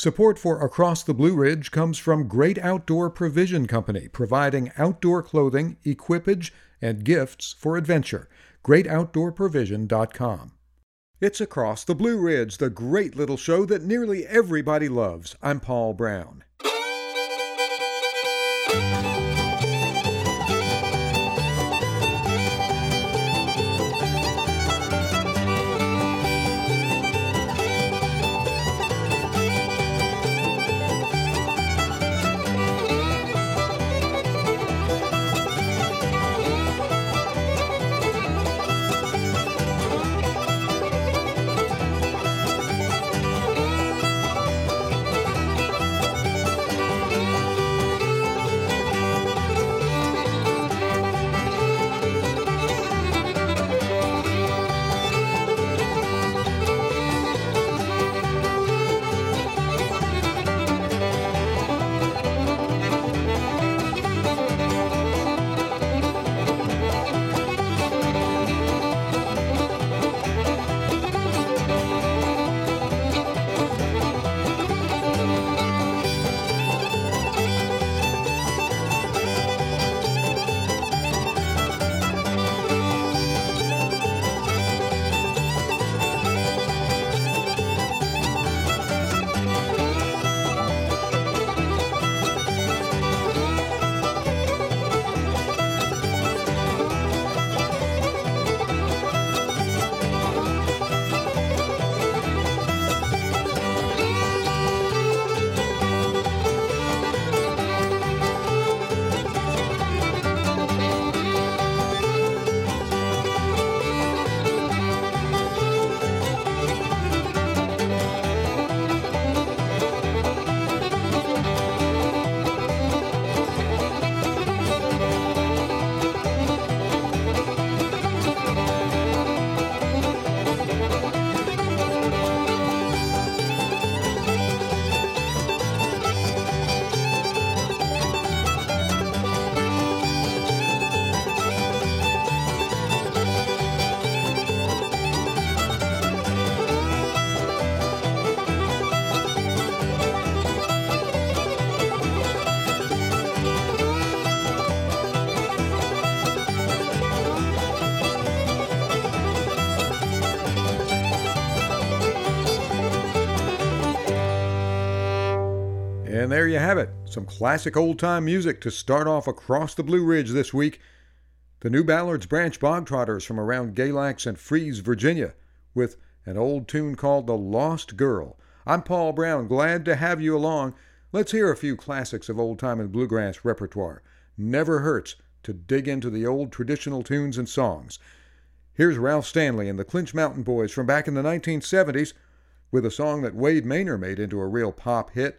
Support for Across the Blue Ridge comes from Great Outdoor Provision Company, providing outdoor clothing, equipage, and gifts for adventure. GreatOutdoorProvision.com. It's Across the Blue Ridge, the great little show that nearly everybody loves. I'm Paul Brown. You have it, some classic old time music to start off across the Blue Ridge this week. The New Ballard's Branch Bogtrotters from around Galax and Fries, Virginia, with an old tune called The Lost Girl. I'm Paul Brown, glad to have you along. Let's hear a few classics of old time and bluegrass repertoire. Never hurts to dig into the old traditional tunes and songs. Here's Ralph Stanley and the Clinch Mountain Boys from back in the 1970s with a song that Wade Mainer made into a real pop hit.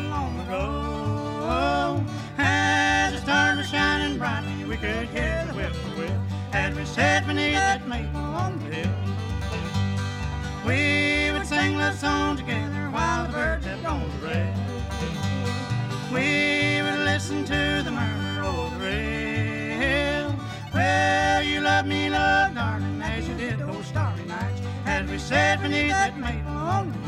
could hear the whippoorwill as we sat beneath that maple on the hill. We would sing love songs together while the birds had gone to rest. We would listen to the murmur of the rail. Well, you love me, love, darling, as you did those starry nights as we sat beneath that maple on the hill.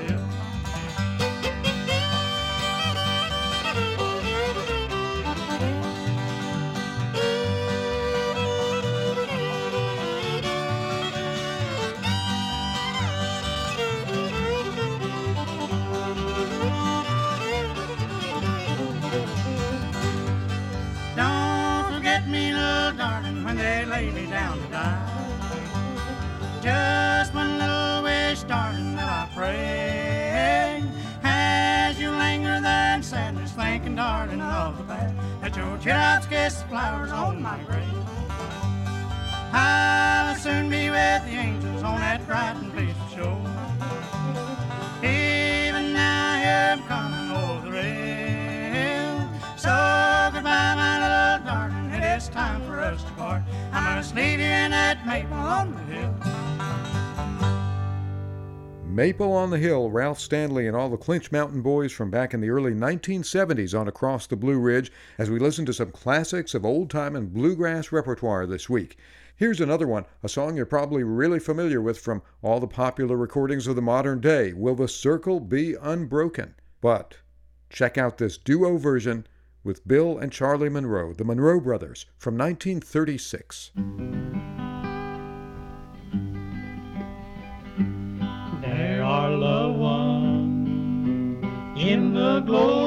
lay me down to die. Just one little wish, darling, that I pray. As you linger there in sadness, thinking, darling, of the past, that your teardrops kiss the flowers on my grave. I'll soon be with the angels on that bright and Maple on the Hill, Ralph Stanley, and all the Clinch Mountain boys from back in the early 1970s on Across the Blue Ridge as we listen to some classics of old time and bluegrass repertoire this week. Here's another one, a song you're probably really familiar with from all the popular recordings of the modern day Will the Circle Be Unbroken? But check out this duo version with Bill and Charlie Monroe, the Monroe Brothers, from 1936. The glory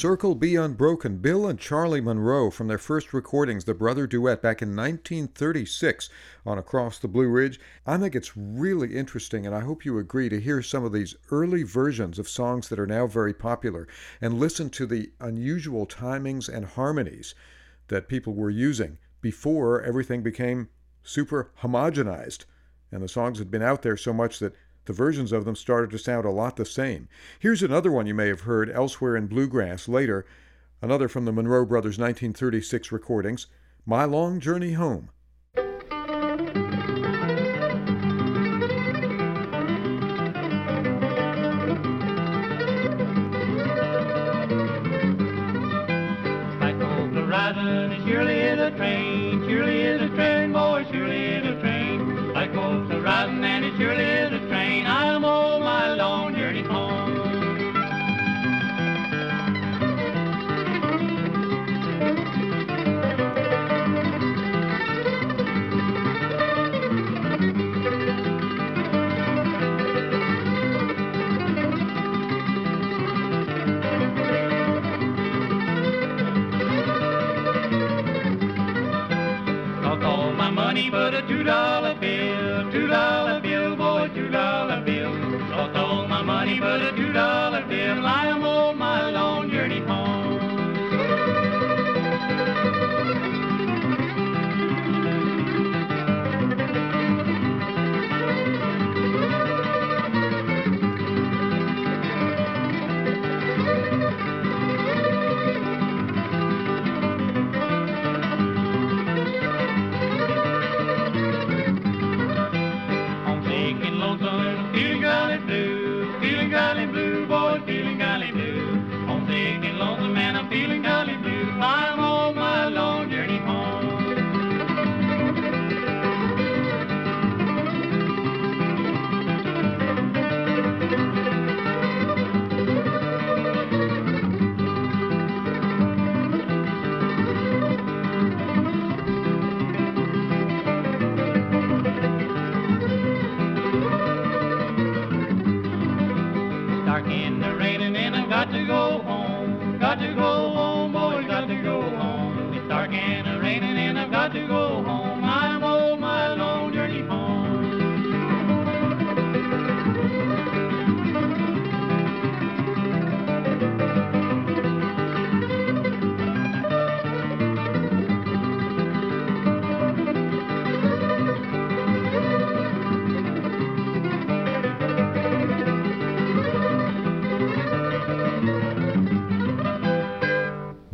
Circle Be Unbroken? Bill and Charlie Monroe from their first recordings, the brother duet back in 1936 on Across the Blue Ridge. I think it's really interesting, and I hope you agree to hear some of these early versions of songs that are now very popular and listen to the unusual timings and harmonies that people were using before everything became super homogenized and the songs had been out there so much that the versions of them started to sound a lot the same. Here's another one you may have heard elsewhere in bluegrass later, another from the Monroe Brothers 1936 recordings, My Long Journey Home. But a two dollar bill,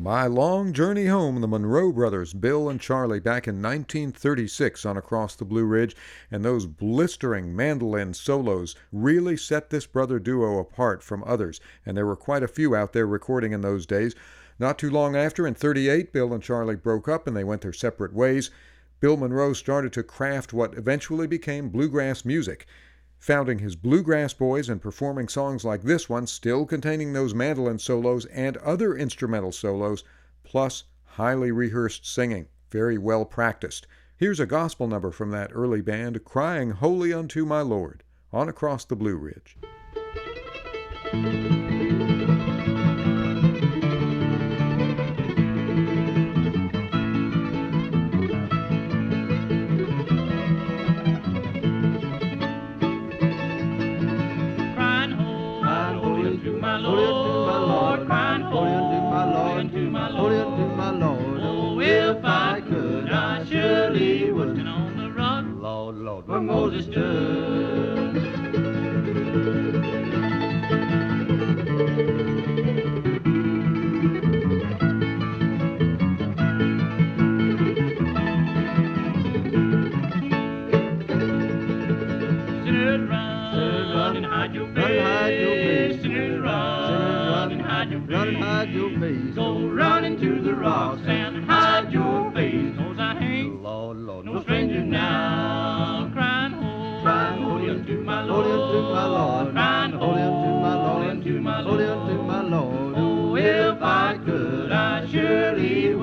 My Long Journey Home, the Monroe brothers, Bill and Charlie, back in 1936 on Across the Blue Ridge, and those blistering mandolin solos really set this brother duo apart from others, and there were quite a few out there recording in those days. Not too long after, in 38, Bill and Charlie broke up and they went their separate ways. Bill Monroe started to craft what eventually became bluegrass music founding his Bluegrass Boys and performing songs like this one, still containing those mandolin solos and other instrumental solos, plus highly rehearsed singing, very well practiced. Here's a gospel number from that early band, Crying Holy Unto My Lord, on Across the Blue Ridge. Moses stood. Surely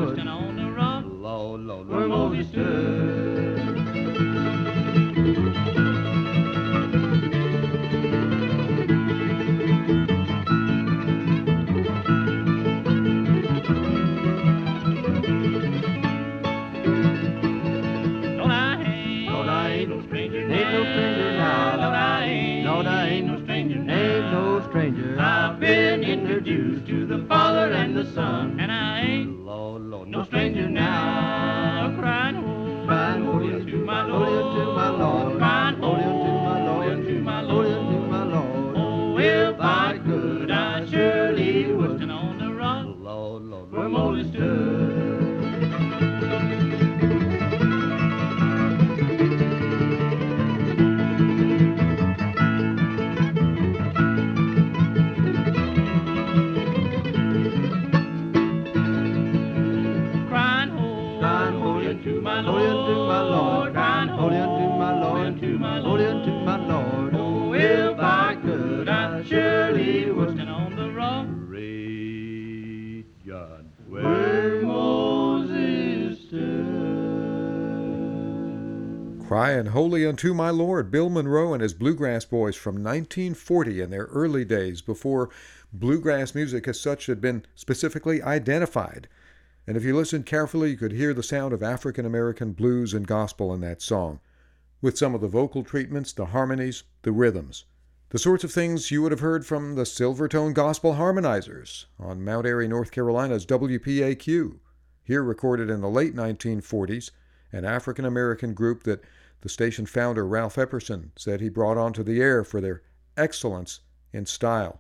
Unto My Lord, Bill Monroe and his Bluegrass Boys from 1940 in their early days before bluegrass music as such had been specifically identified. And if you listened carefully, you could hear the sound of African American blues and gospel in that song, with some of the vocal treatments, the harmonies, the rhythms. The sorts of things you would have heard from the Silvertone Gospel Harmonizers on Mount Airy, North Carolina's WPAQ, here recorded in the late 1940s, an African American group that the station founder Ralph Epperson said he brought onto the air for their excellence in style.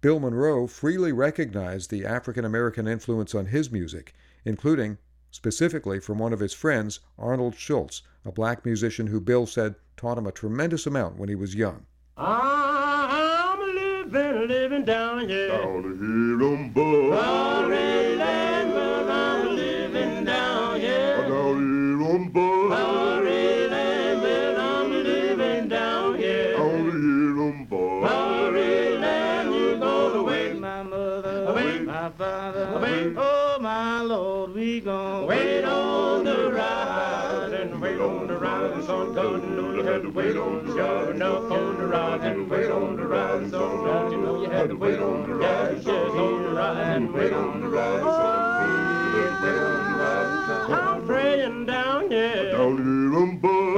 Bill Monroe freely recognized the African American influence on his music, including, specifically, from one of his friends, Arnold Shultz, a black musician who Bill said taught him a tremendous amount when he was young. I'm living, living down here. Down to hear 'em we gon' wait on the rise and wait on the rise. God, you know you had to wait on the sure enough on the rise and wait on the rise. Son, God, you know you had to wait on the rise. Yes, yes, on the rise and wait on the rise. Oh, I'm praying down here. Down to hear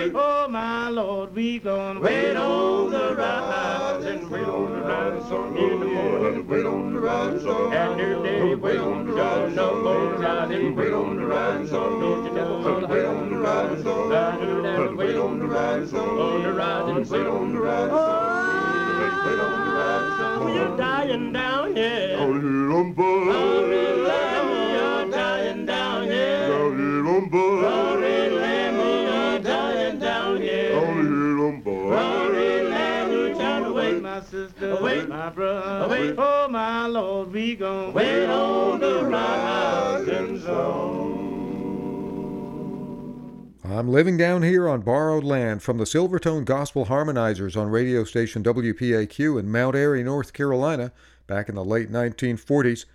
Wait, oh my Lord, we gonna wait on the rise and wait on the rising in the morning. Wait on the rising sun. And new day, wait on the rising sun. Bones rising, Wait on the rising sun. Don't you never wanna Wait on the rising sun. I do never Wait on the rising sun. On the rising Wait on the rising sun. Wait on the rising sun. Oh, you're dying down here. Down here on Glory, my brother, wait, oh my Lord, we gon' wait on the rising sun. I'm living down here on borrowed land from the Silvertone Gospel Harmonizers on radio station WPAQ in Mount Airy, North Carolina, back in the late 1940s,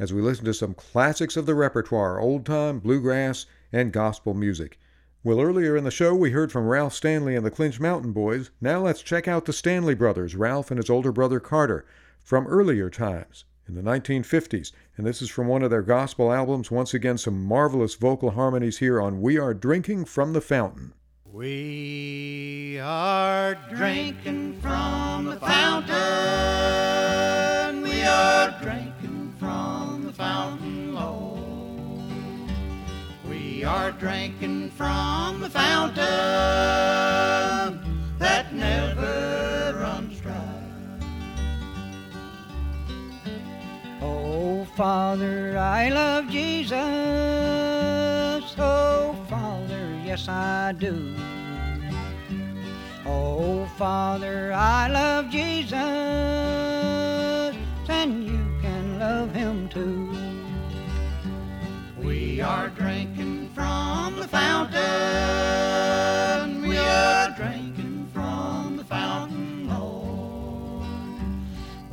as we listen to some classics of the repertoire, old time, bluegrass, and gospel music. Well, earlier in the show, we heard from Ralph Stanley and the Clinch Mountain Boys. Now let's check out the Stanley brothers, Ralph and his older brother Carter, from earlier times in the 1950s. And this is from one of their gospel albums. Once again, some marvelous vocal harmonies here on We Are Drinking from the Fountain. We are drinking from the fountain. We are drinking We are drinking from the fountain that never runs dry. Oh, Father, I love Jesus. Oh, Father, yes, I do. Oh, Father, I love Jesus, and you can love him too. We are drinking from the fountain. We are drinking from the fountain, Lord.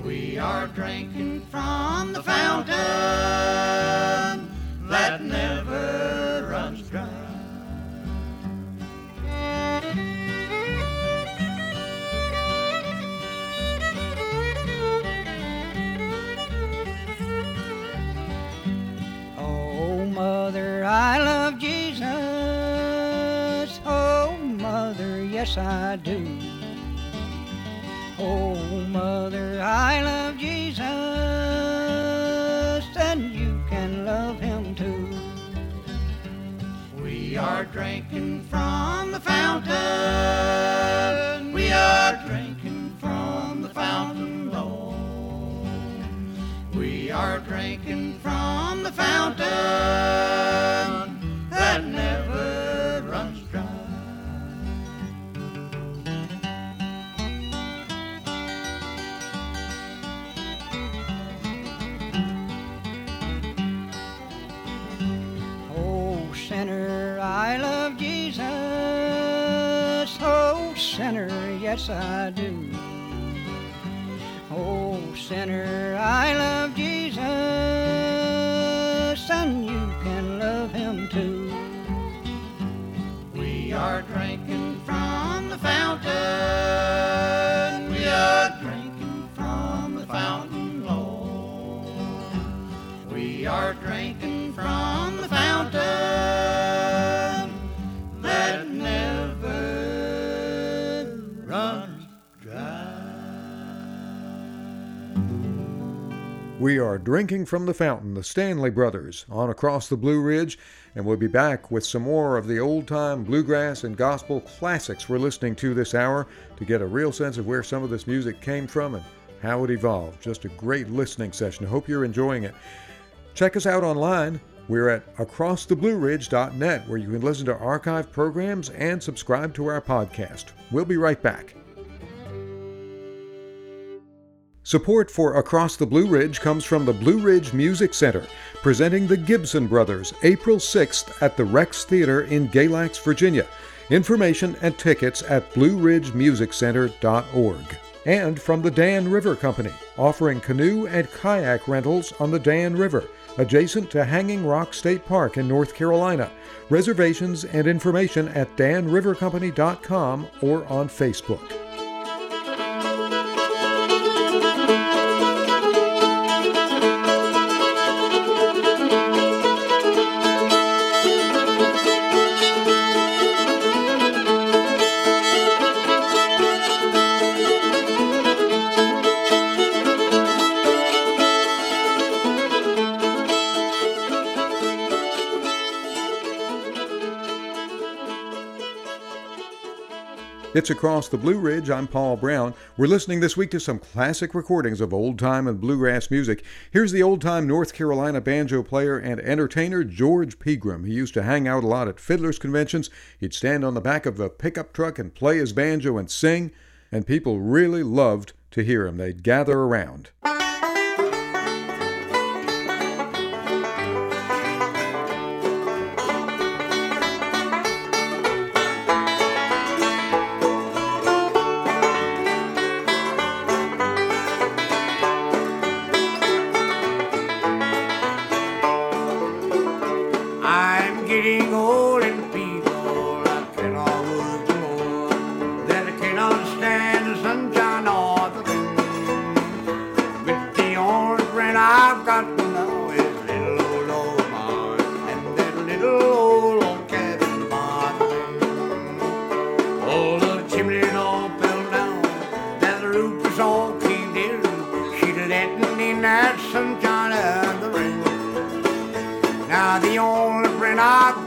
We are drinking from the fountain that never runs dry. Oh, mother, I love yes, I do. Oh, mother, I love Jesus, and you can love him too. We are drinking from the fountain. We are drinking from the fountain, Lord. We are drinking from the fountain I do. Oh, sinner, I love We are drinking from the fountain, the Stanley Brothers, on across the Blue Ridge, and we'll be back with some more of the old time bluegrass and gospel classics we're listening to this hour to get a real sense of where some of this music came from and how it evolved. Just a great listening session. I hope you're enjoying it. Check us out online. We're at acrosstheblueridge.net where you can listen to archive programs and subscribe to our podcast. We'll be right back. Support for Across the Blue Ridge comes from the Blue Ridge Music Center, presenting the Gibson Brothers April 6th at the Rex Theater in Galax, Virginia. Information and tickets at blueridgemusiccenter.org. And from the Dan River Company, offering canoe and kayak rentals on the Dan River, adjacent to Hanging Rock State Park in North Carolina. Reservations and information at danrivercompany.com or on Facebook. It's Across the Blue Ridge. I'm Paul Brown. We're listening this week to some classic recordings of old time and bluegrass music. Here's the old time North Carolina banjo player and entertainer George Pegram. He used to hang out a lot at fiddlers' conventions. He'd stand on the back of a pickup truck and play his banjo and sing, and people really loved to hear him. They'd gather around. was old King Dillon. She letting in that sunshine of the rain. Now the only friend I've.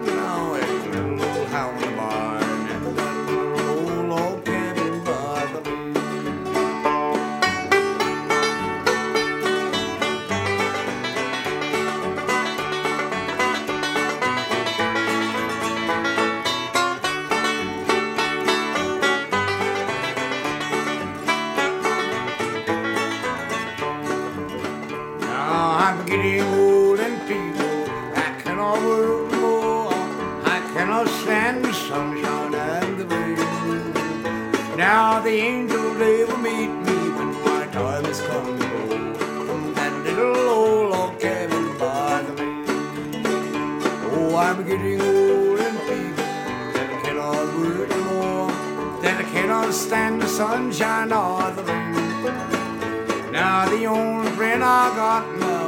stand the sunshine or the rain. Now the only friend I got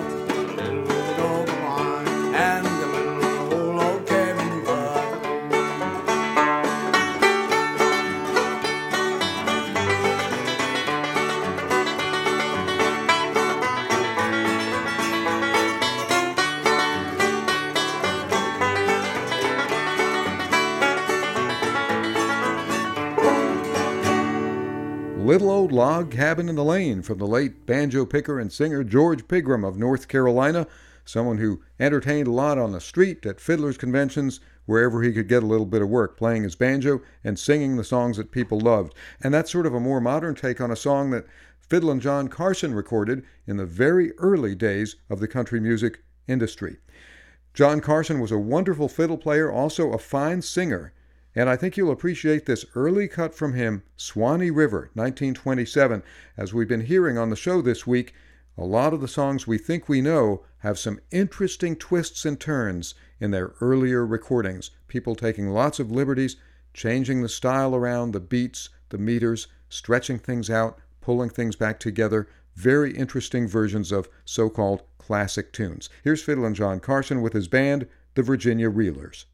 in the Lane from the late banjo picker and singer George Pegram of North Carolina, someone who entertained a lot on the street, at fiddlers' conventions, wherever he could get a little bit of work, playing his banjo and singing the songs that people loved. And that's sort of a more modern take on a song that Fiddlin' John Carson recorded in the very early days of the country music industry. John Carson was a wonderful fiddle player, also a fine singer. And I think you'll appreciate this early cut from him, Swanee River, 1927. As we've been hearing on the show this week, a lot of the songs we think we know have some interesting twists and turns in their earlier recordings. People taking lots of liberties, changing the style around, the beats, the meters, stretching things out, pulling things back together. Very interesting versions of so called classic tunes. Here's Fiddlin' John Carson with his band, the Virginia Reelers.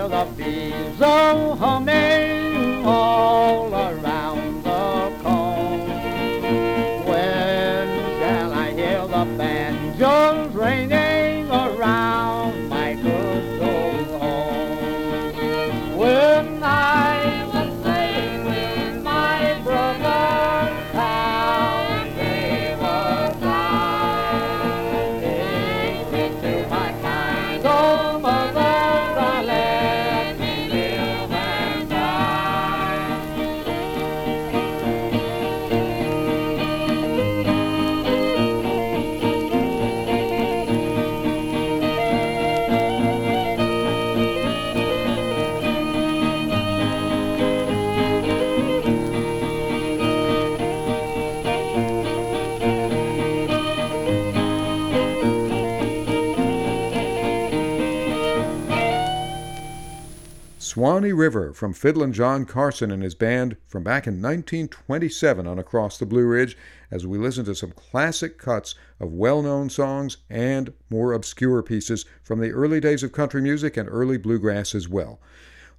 till the bees. Swanee River from Fiddlin' John Carson and his band from back in 1927 on Across the Blue Ridge as we listen to some classic cuts of well known songs and more obscure pieces from the early days of country music and early bluegrass as well.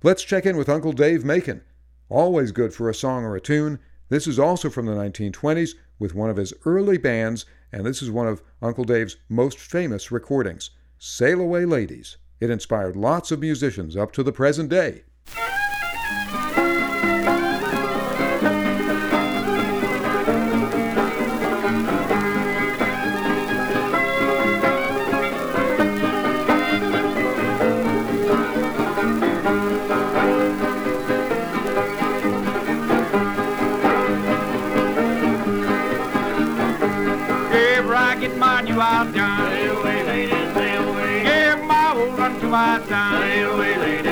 Let's check in with Uncle Dave Macon. Always good for a song or a tune. This is also from the 1920s with one of his early bands, and this is one of Uncle Dave's most famous recordings Sail Away Ladies. It inspired lots of musicians up to the present day. Uncle Dave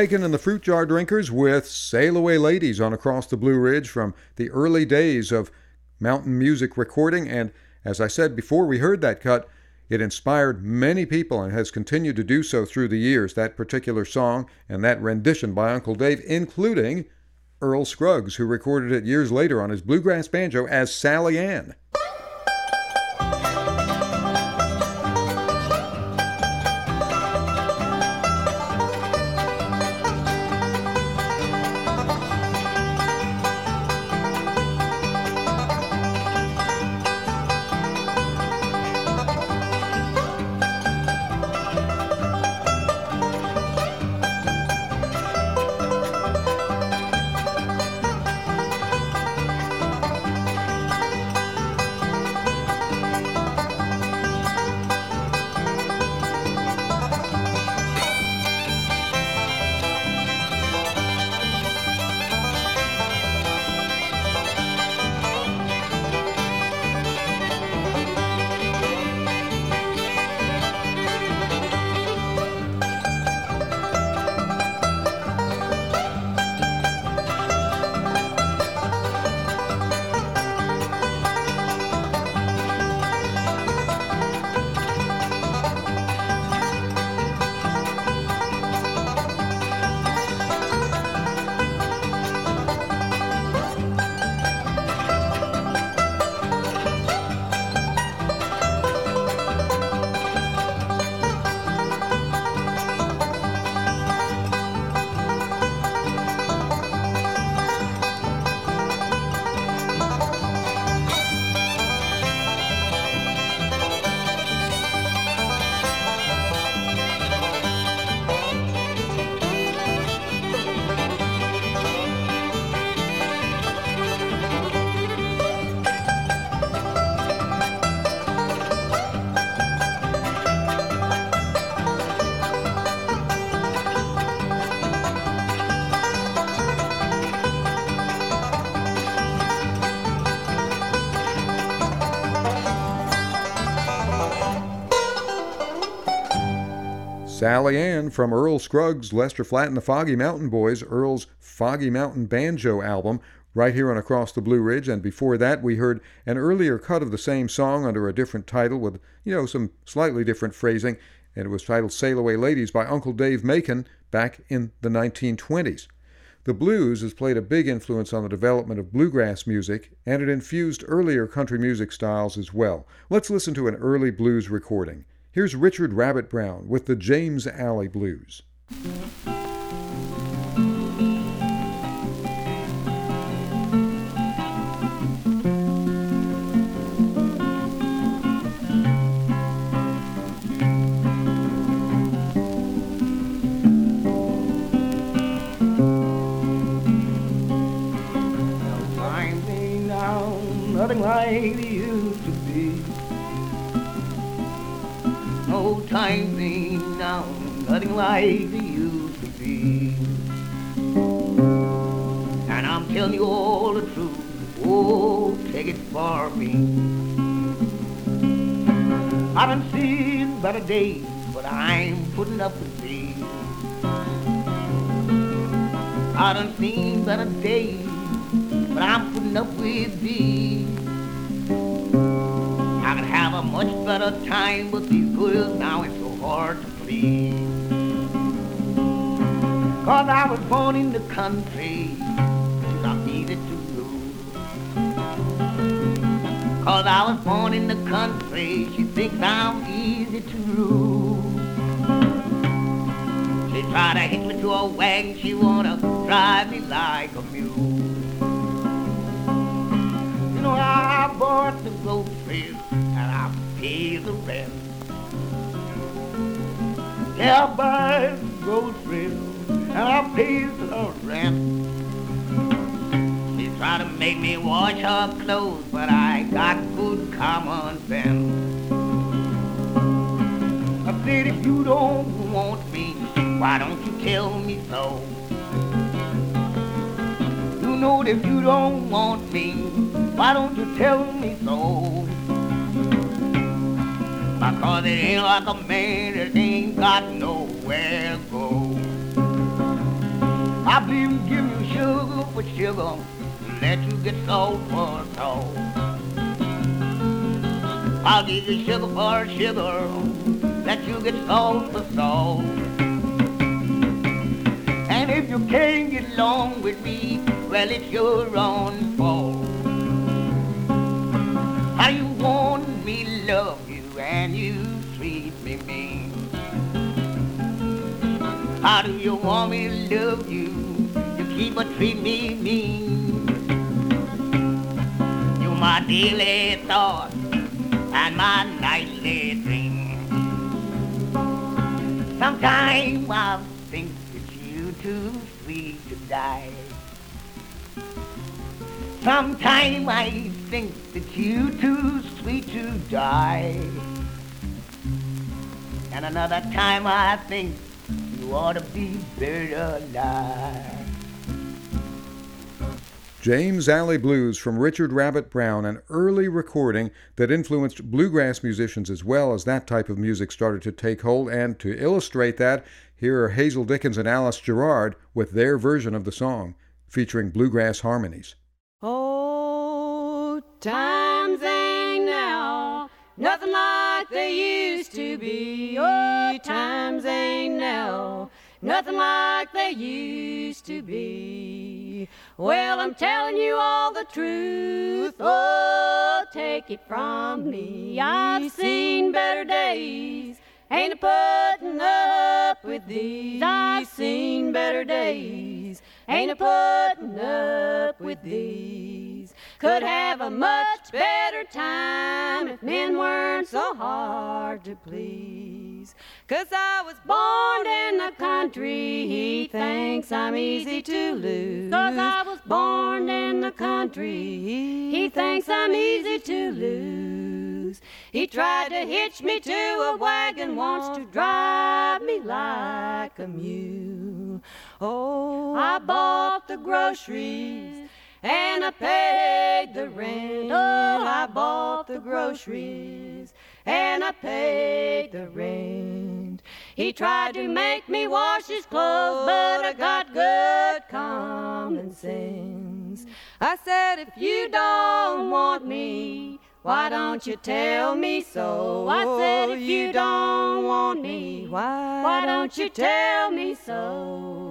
Macon and the Fruit Jar Drinkers with Sail Away Ladies on Across the Blue Ridge from the early days of mountain music recording. And as I said before we heard that cut, it inspired many people and has continued to do so through the years, that particular song and that rendition by Uncle Dave, including Earl Scruggs, who recorded it years later on his bluegrass banjo as Sally Ann. Sally Ann from Earl Scruggs, Lester Flatt and the Foggy Mountain Boys, Earl's Foggy Mountain Banjo album, right here on Across the Blue Ridge. And before that, we heard an earlier cut of the same song under a different title with, you know, some slightly different phrasing. And it was titled Sail Away Ladies by Uncle Dave Macon back in the 1920s. The blues has played a big influence on the development of bluegrass music, and it infused earlier country music styles as well. Let's listen to an early blues recording. Here's Richard Rabbit Brown with the James Alley Blues. No now, nothing like it used to be. And I'm telling you all the truth, oh, take it for me. I done seen better days, but I'm putting up with these. I done seen better days, but I'm putting up with these. I can have a much better time with these girls now. Hard to please. Cause I was born in the country. It's not easy to lose. Cause I was born in the country. She thinks I'm easy to rule. She try to hitch me to a wagon. She wanna drive me like a mule. You know I bought the groceries and I pay the rent. Yeah, I buy the groceries and I pay the rent. She try to make me wash her clothes, but I got good common sense. I said, if you don't want me, why don't you tell me so? You know that if you don't want me, why don't you tell me so? Because it ain't like a man that ain't got nowhere to go. I believe in giving you sugar for sugar, let you get salt for salt. I'll give you sugar for sugar, let you get salt for salt. And if you can't get along with me, well, it's your own fault. How you want me love and you treat me mean? How do you want me to love you? You keep on treating me mean. You're my daily thought and my nightly dream. Sometimes I think that you too sweet to die. Sometimes I think that you too sweet to die. And another time I think you ought to be buried alive. James Alley Blues from Richard Rabbit Brown, an early recording that influenced bluegrass musicians as well as that type of music started to take hold. And to illustrate that, here are Hazel Dickens and Alice Gerrard with their version of the song, featuring bluegrass harmonies. Oh, times ain't now nothing like they used to be. Oh, times ain't now nothing like they used to be. Well, I'm telling you all the truth. Oh, take it from me. I've seen better days. Ain't a putting up with these. I've seen better days. Ain't a putting up with these. Could have a much better time if men weren't so hard to please. Cause I was born in the country, he thinks I'm easy to lose. Cause I was born in the country, he thinks I'm easy to lose. He tried to hitch me to a wagon, wants to drive me like a mule. Oh, I bought the groceries and I paid the rent. Oh, I bought the groceries and I paid the rent. He tried to make me wash his clothes, but I got good common sense. I said, if you don't want me, why don't you tell me so? I said, if you don't want me, why, why don't you tell me so?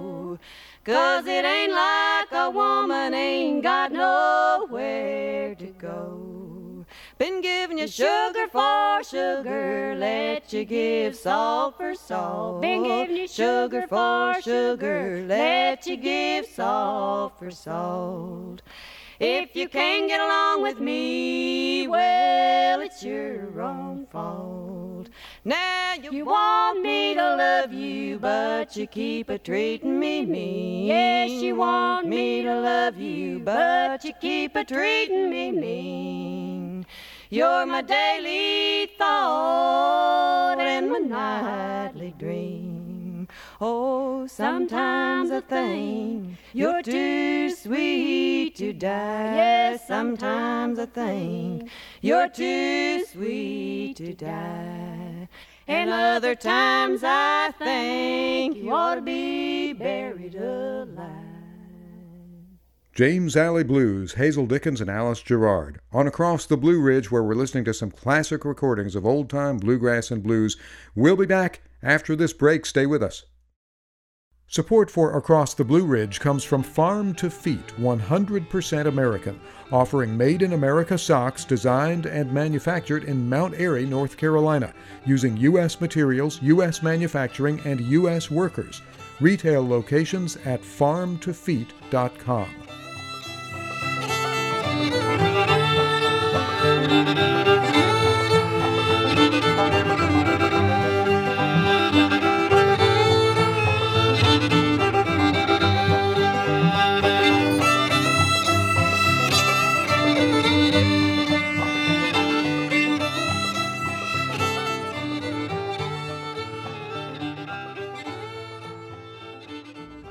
Cause it ain't like a woman ain't got nowhere to go. Been giving you sugar for sugar, let you give salt for salt. Been giving you sugar for sugar, let you give salt for salt. If you can't get along with me, well, it's your own fault. Now you, you want me to love you, but you keep a treating me mean. Yes, you want me to love you, but you keep a treating me mean. You're my daily thought and my nightly dream. Oh, sometimes I think you're too sweet to die. Yes, sometimes I think you're too sweet to die. And other times I think you ought to be buried alive. James Alley Blues, Hazel Dickens and Alice Gerrard. On Across the Blue Ridge, where we're listening to some classic recordings of old time bluegrass and blues. We'll be back after this break. Stay with us. Support for Across the Blue Ridge comes from Farm to Feet, 100% American, offering made in America socks designed and manufactured in Mount Airy, North Carolina, using U.S. materials, U.S. manufacturing, and U.S. workers. Retail locations at farmtofeet.com.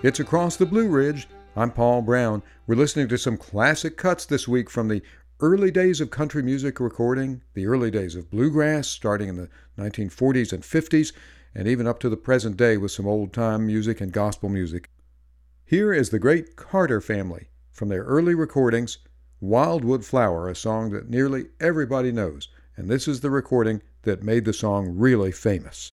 It's Across the Blue Ridge. I'm Paul Brown. We're listening to some classic cuts this week from the early days of country music recording, the early days of bluegrass, starting in the 1940s and 50s, and even up to the present day with some old time music and gospel music. Here is the great Carter family from their early recordings, Wildwood Flower, a song that nearly everybody knows, and this is the recording that made the song really famous.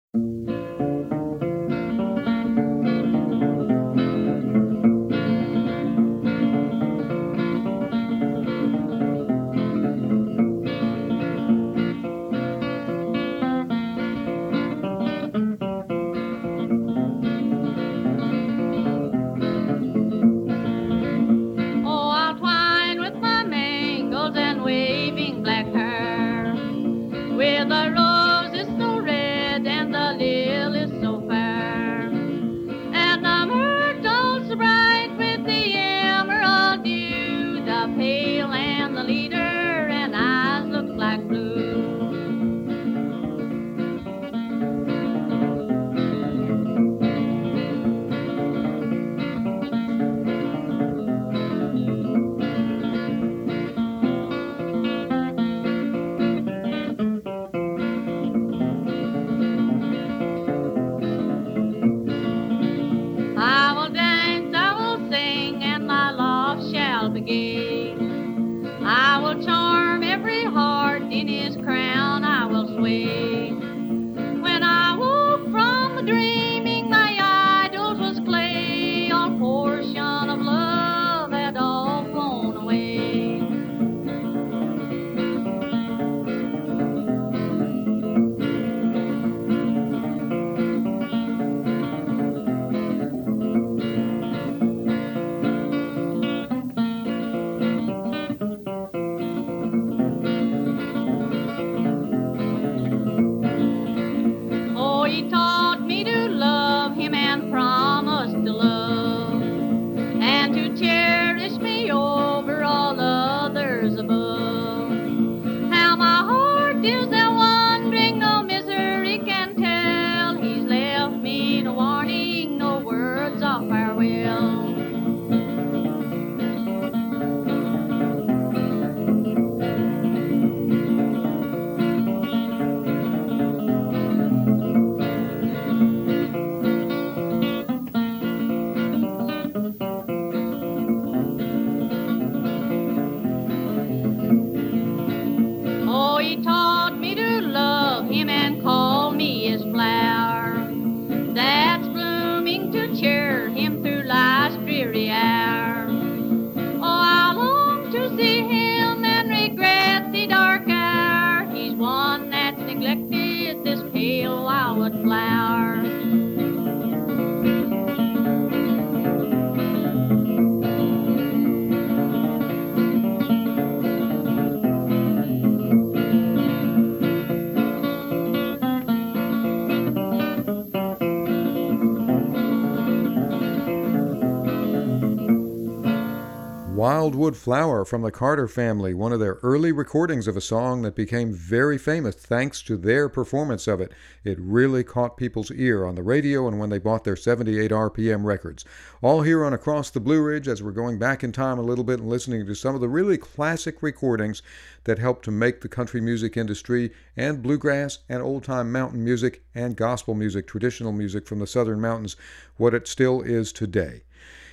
Flower from the Carter family, one of their early recordings of a song that became very famous thanks to their performance of it. It really caught people's ear on the radio and when they bought their 78 RPM records. All here on Across the Blue Ridge as we're going back in time a little bit and listening to some of the really classic recordings that helped to make the country music industry and bluegrass and old time mountain music and gospel music, traditional music from the southern mountains, what it still is today.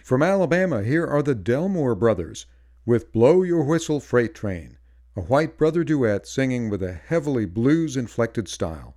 From Alabama, here are the Delmore Brothers with Blow Your Whistle Freight Train, a white brother duet singing with a heavily blues inflected style.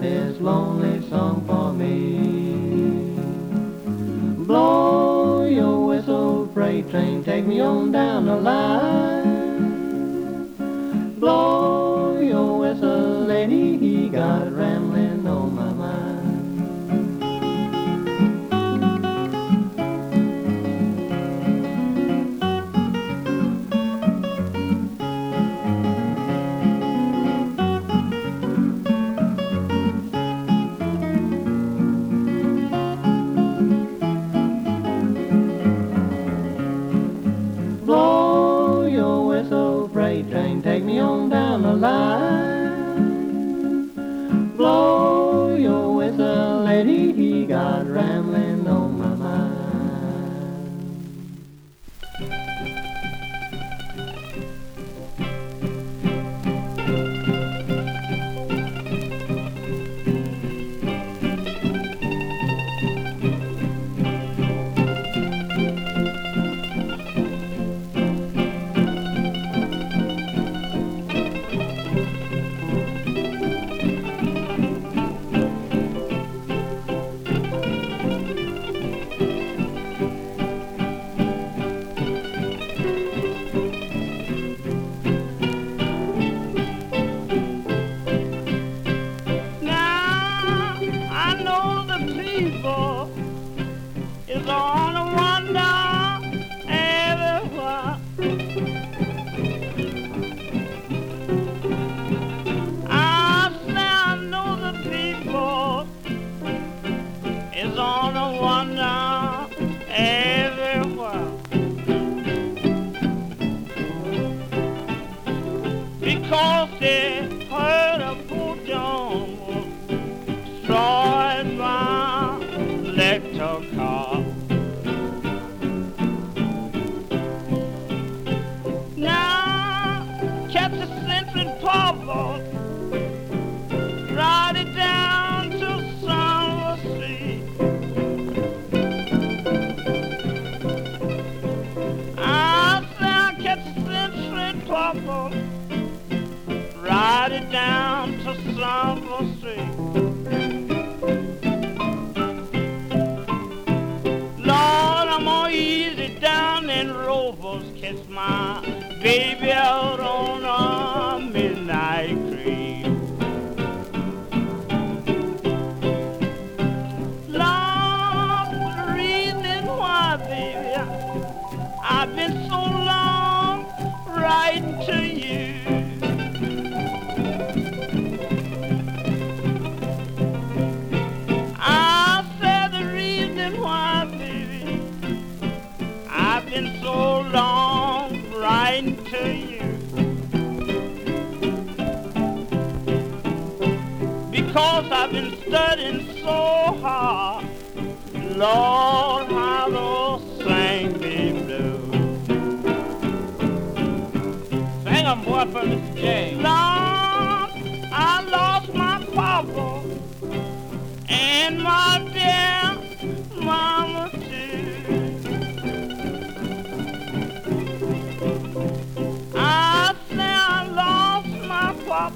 This lonely song for me. Blow your whistle, freight train, take me on down the line. Blow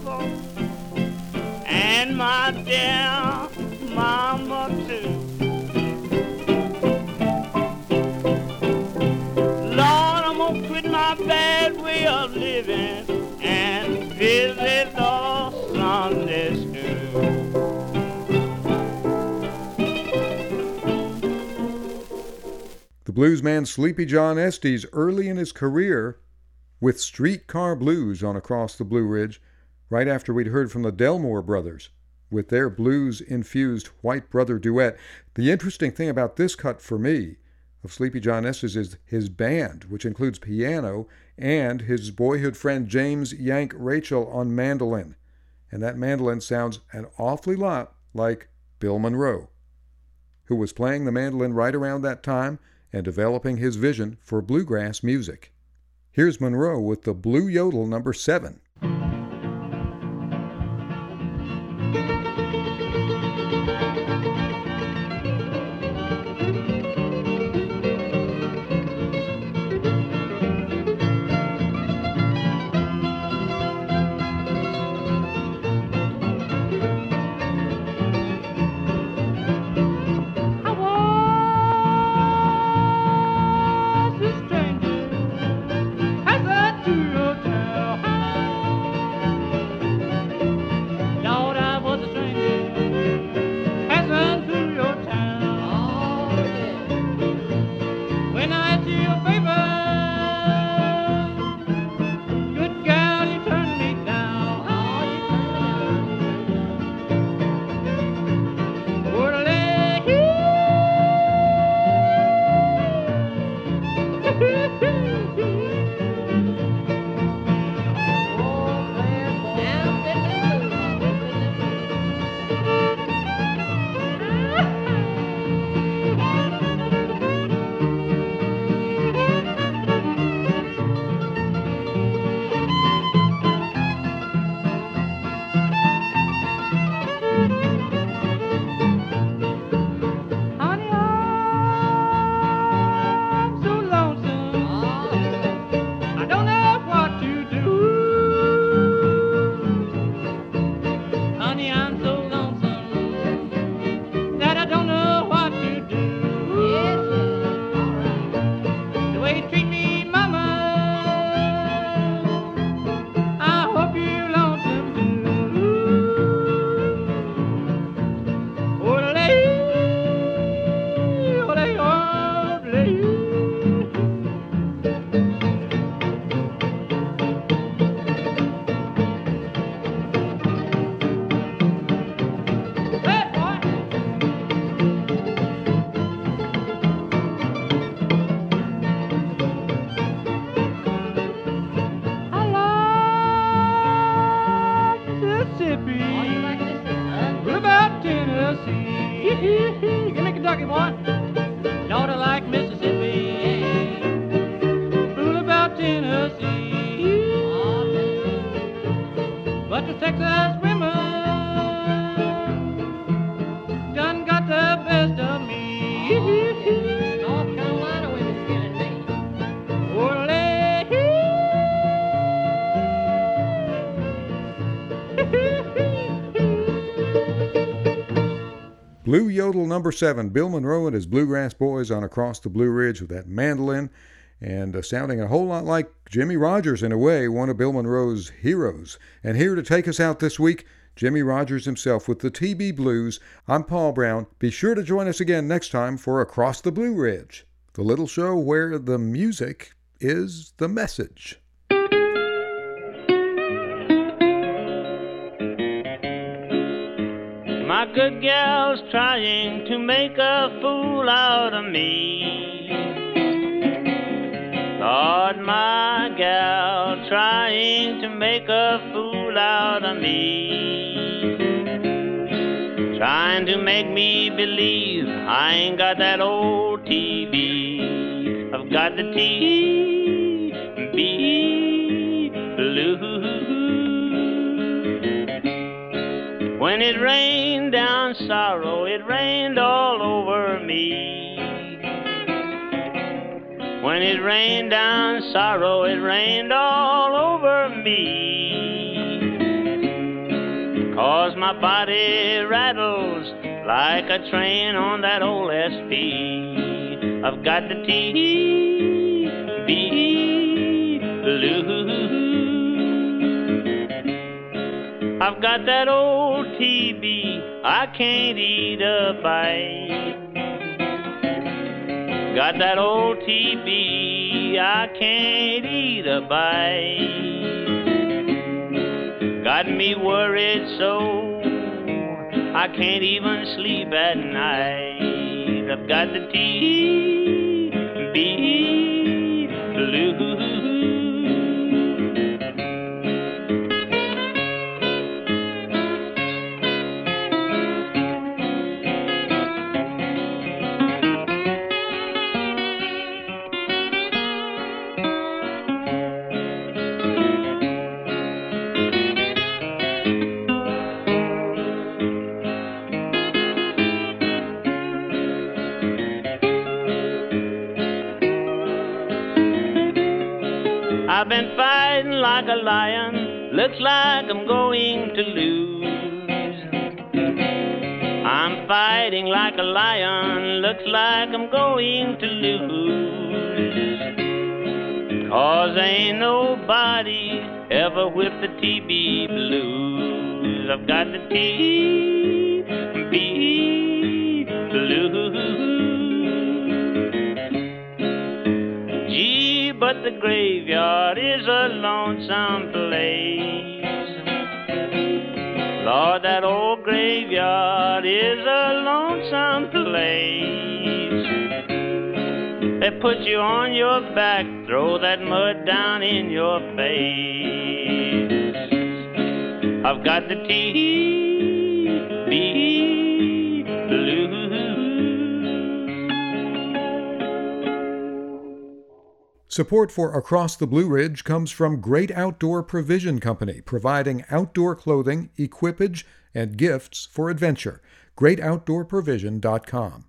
papa and my dear mama too. Lord, I'm gonna quit my bad way of living and visit the Sunday school. The bluesman Sleepy John Estes, early in his career, with Streetcar Blues on Across the Blue Ridge, right after we'd heard from the Delmore brothers with their blues infused White Brother duet. The interesting thing about this cut for me of Sleepy John Estes is his band, which includes piano and his boyhood friend James Yank Rachell on mandolin. And that mandolin sounds an awfully lot like Bill Monroe, who was playing the mandolin right around that time and developing his vision for bluegrass music. Here's Monroe with the Blue Yodel number 7. Blue Yodel number seven, Bill Monroe and his Bluegrass Boys on Across the Blue Ridge with that mandolin and uh, sounding a whole lot like Jimmie Rodgers in a way, one of Bill Monroe's heroes. And here to take us out this week, Jimmie Rodgers himself with the TB Blues. I'm Paul Brown. Be sure to join us again next time for Across the Blue Ridge, the little show where the music is the message. Good gal's trying to make a fool out of me. Lord, my gal trying to make a fool out of me. Trying to make me believe I ain't got that old TB. I've got the TB blues. When it rained down sorrow, it rained all over me. When it rained down sorrow, it rained all over me. Cause my body rattles like a train on that old SP. I've got the TB blues. I've got that old TB, I can't eat a bite. Got that old TB, I can't eat a bite. Got me worried so, I can't even sleep at night. I've got the TB looks like I'm going to lose. I'm fighting like a lion, looks like I'm going to lose. Cause ain't nobody ever whipped the TB blues. I've got the TB blues. Gee, but the graveyard is a lonesome place. Lord, that old graveyard is a lonesome place. They put you on your back, throw that mud down in your face. I've got the TB Support for Across the Blue Ridge comes from Great Outdoor Provision Company, providing outdoor clothing, equipage, and gifts for adventure. GreatOutdoorProvision.com.